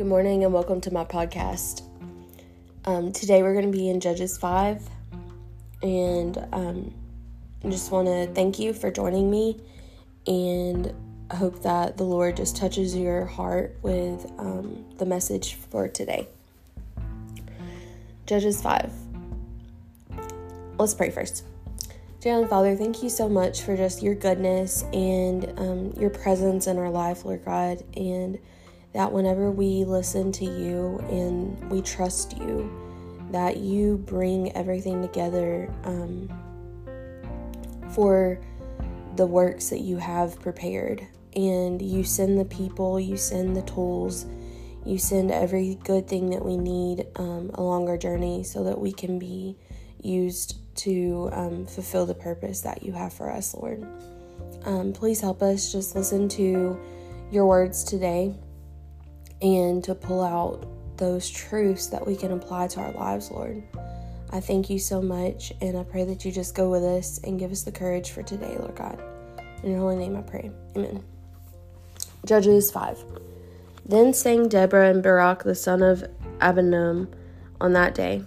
Good morning and welcome to my podcast. Um, today we're going to be in Judges 5, and um, I just want to thank you for joining me, and I hope that the Lord just touches your heart with um, the message for today. Judges 5. Let's pray first. Dear Father, thank you so much for just your goodness and um, your presence in our life, Lord God, and that whenever we listen to you and we trust you, that you bring everything together um, for the works that you have prepared. And you send the people, you send the tools, you send every good thing that we need um, along our journey so that we can be used to um, fulfill the purpose that you have for us, Lord. Um, please help us just listen to your words today and to pull out those truths that we can apply to our lives, Lord. I thank you so much, and I pray that you just go with us and give us the courage for today, Lord God. In your holy name I pray. Amen. Judges 5. Then sang Deborah and Barak the son of Abinoam on that day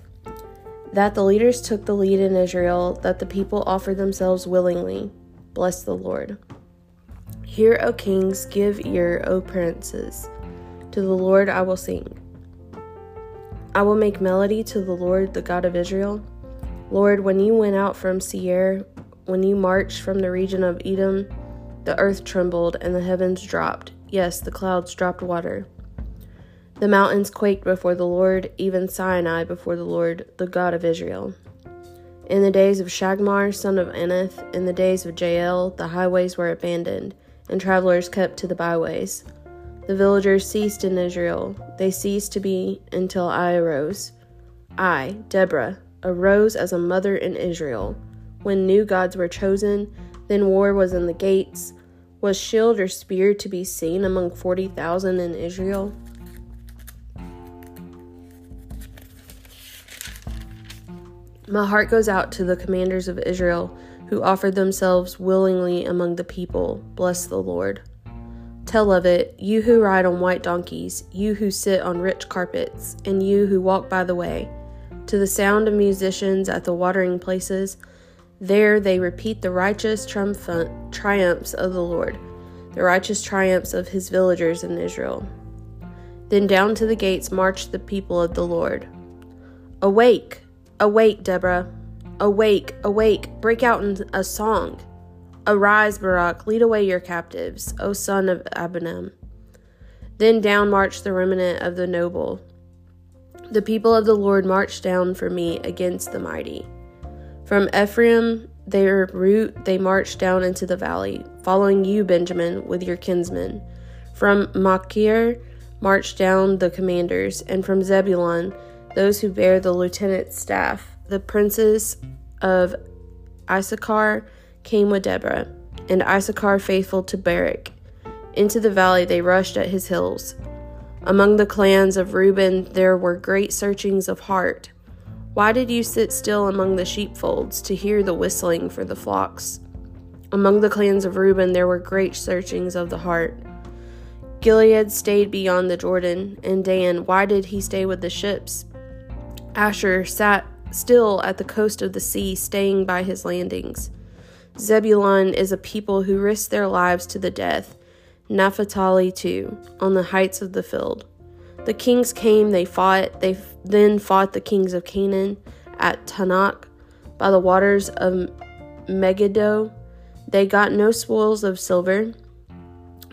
that the leaders took the lead in Israel, that the people offered themselves willingly. Bless the Lord. Hear, O kings, give ear, O princes. To the Lord I will sing. I will make melody to the Lord, the God of Israel. Lord, when you went out from Seir, when you marched from the region of Edom, the earth trembled and the heavens dropped. Yes, the clouds dropped water. The mountains quaked before the Lord, even Sinai before the Lord, the God of Israel. In the days of Shamgar, son of Anath, in the days of Jael, the highways were abandoned, and travelers kept to the byways. The villagers ceased in Israel. They ceased to be until I arose. I, Deborah, arose as a mother in Israel. When new gods were chosen, then war was in the gates. Was shield or spear to be seen among 40,000 in Israel? My heart goes out to the commanders of Israel who offered themselves willingly among the people. Bless the Lord. Tell of it, you who ride on white donkeys, you who sit on rich carpets, and you who walk by the way. To the sound of musicians at the watering places, there they repeat the righteous triumphant triumphs of the Lord, the righteous triumphs of his villagers in Israel. Then down to the gates marched the people of the Lord. Awake, awake, Deborah! Awake, awake, break out in a song. Arise, Barak, lead away your captives, O son of Abinoam. Then down marched the remnant of the noble. The people of the Lord marched down for me against the mighty. From Ephraim, their route, they marched down into the valley, following you, Benjamin, with your kinsmen. From Machir marched down the commanders, and from Zebulun, those who bear the lieutenant's staff. The princes of Issachar, came with Deborah, and Issachar faithful to Barak. Into the valley they rushed at his hills. Among the clans of Reuben there were great searchings of heart. Why did you sit still among the sheepfolds to hear the whistling for the flocks? Among the clans of Reuben there were great searchings of the heart. Gilead stayed beyond the Jordan, and Dan, why did he stay with the ships? Asher sat still at the coast of the sea, staying by his landings. Zebulun is a people who risk their lives to the death. Naphtali too, on the heights of the field. The kings came, they fought, they then fought the kings of Canaan at Taanach by the waters of Megiddo. They got no spoils of silver.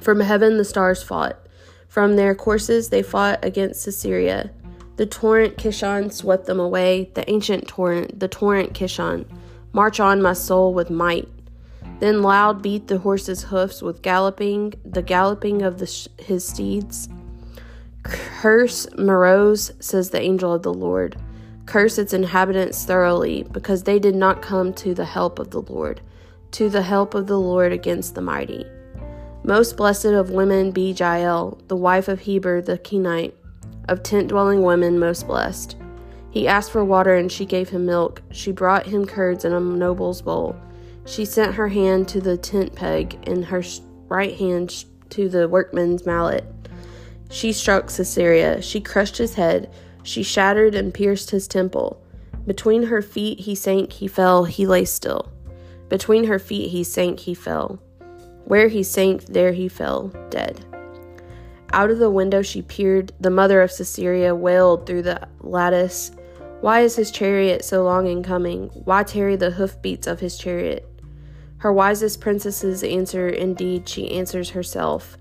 From heaven the stars fought. From their courses they fought against Sisera. The torrent Kishon swept them away, the ancient torrent, the torrent Kishon. March on, my soul, with might. Then loud beat the horse's hoofs with galloping, the galloping of the sh- his steeds. Curse Meroz, says the angel of the Lord. Curse its inhabitants thoroughly, because they did not come to the help of the Lord, to the help of the Lord against the mighty. Most blessed of women be Jael, the wife of Heber the Kenite, of tent dwelling women most blessed. He asked for water, and she gave him milk. She brought him curds in a noble's bowl. She sent her hand to the tent peg, and her right hand to the workman's mallet. She struck Sisera. She crushed his head. She shattered and pierced his temple. Between her feet he sank, he fell, he lay still. Between her feet he sank, he fell. Where he sank, there he fell, dead. Out of the window she peered. The mother of Sisera wailed through the lattice. Why is his chariot so long in coming? Why tarry the hoofbeats of his chariot? Her wisest princesses answer, indeed, she answers herself.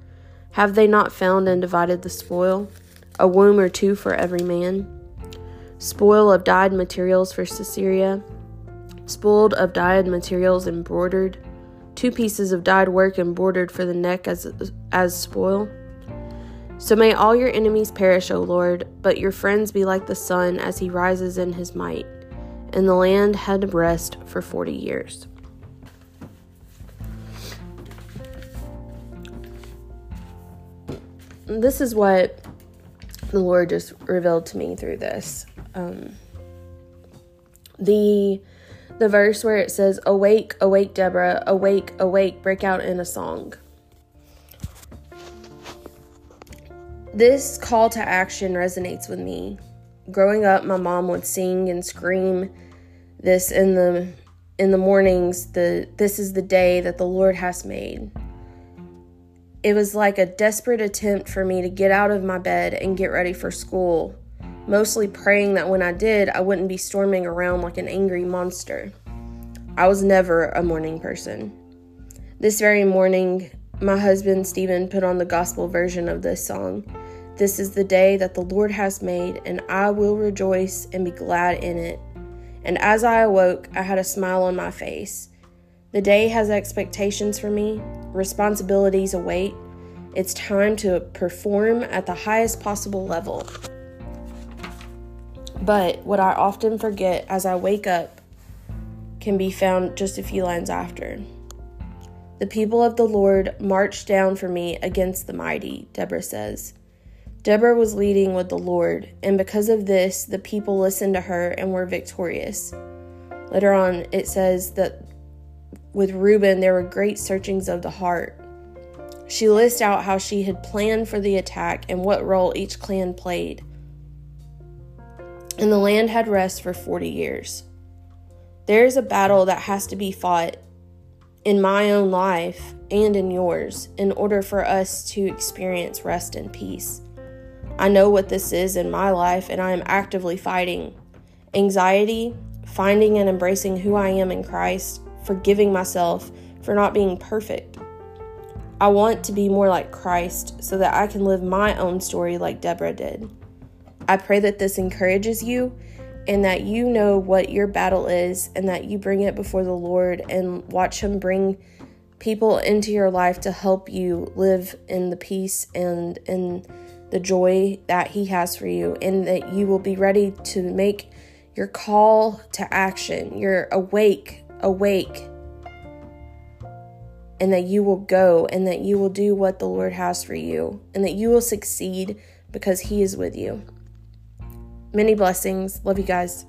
Have they not found and divided the spoil? A womb or two for every man? Spoil of dyed materials for Sisera, spoiled of dyed materials embroidered, two pieces of dyed work embroidered for the neck as, as spoil. So may all your enemies perish, O Lord, but your friends be like the sun as he rises in his might. And the land had rest for forty years. This is what the Lord just revealed to me through this. Um, the the verse where it says, "Awake, awake, Deborah! Awake, awake! Break out in a song." This call to action resonates with me. Growing up, my mom would sing and scream this in the in the mornings, the this is the day that the Lord has made. It was like a desperate attempt for me to get out of my bed and get ready for school, mostly praying that when I did, I wouldn't be storming around like an angry monster. I was never a morning person. This very morning, my husband Stephen put on the gospel version of this song. This is the day that the Lord has made, and I will rejoice and be glad in it. And as I awoke, I had a smile on my face. The day has expectations for me, responsibilities await. It's time to perform at the highest possible level. But what I often forget as I wake up can be found just a few lines after. The people of the Lord marched down for me against the mighty, Deborah says. Deborah was leading with the Lord, and because of this, the people listened to her and were victorious. Later on, it says that with Reuben, there were great searchings of the heart. She lists out how she had planned for the attack and what role each clan played. And the land had rest for 40 years. There is a battle that has to be fought in my own life and in yours in order for us to experience rest and peace. I know what this is in my life, and I am actively fighting anxiety, finding and embracing who I am in Christ, forgiving myself for not being perfect. I want to be more like Christ so that I can live my own story like Deborah did. I pray that this encourages you and that you know what your battle is and that you bring it before the Lord and watch Him bring people into your life to help you live in the peace and in the joy that He has for you, and that you will be ready to make your call to action. You're awake, awake, and that you will go and that you will do what the Lord has for you, and that you will succeed because He is with you. Many blessings. Love you guys.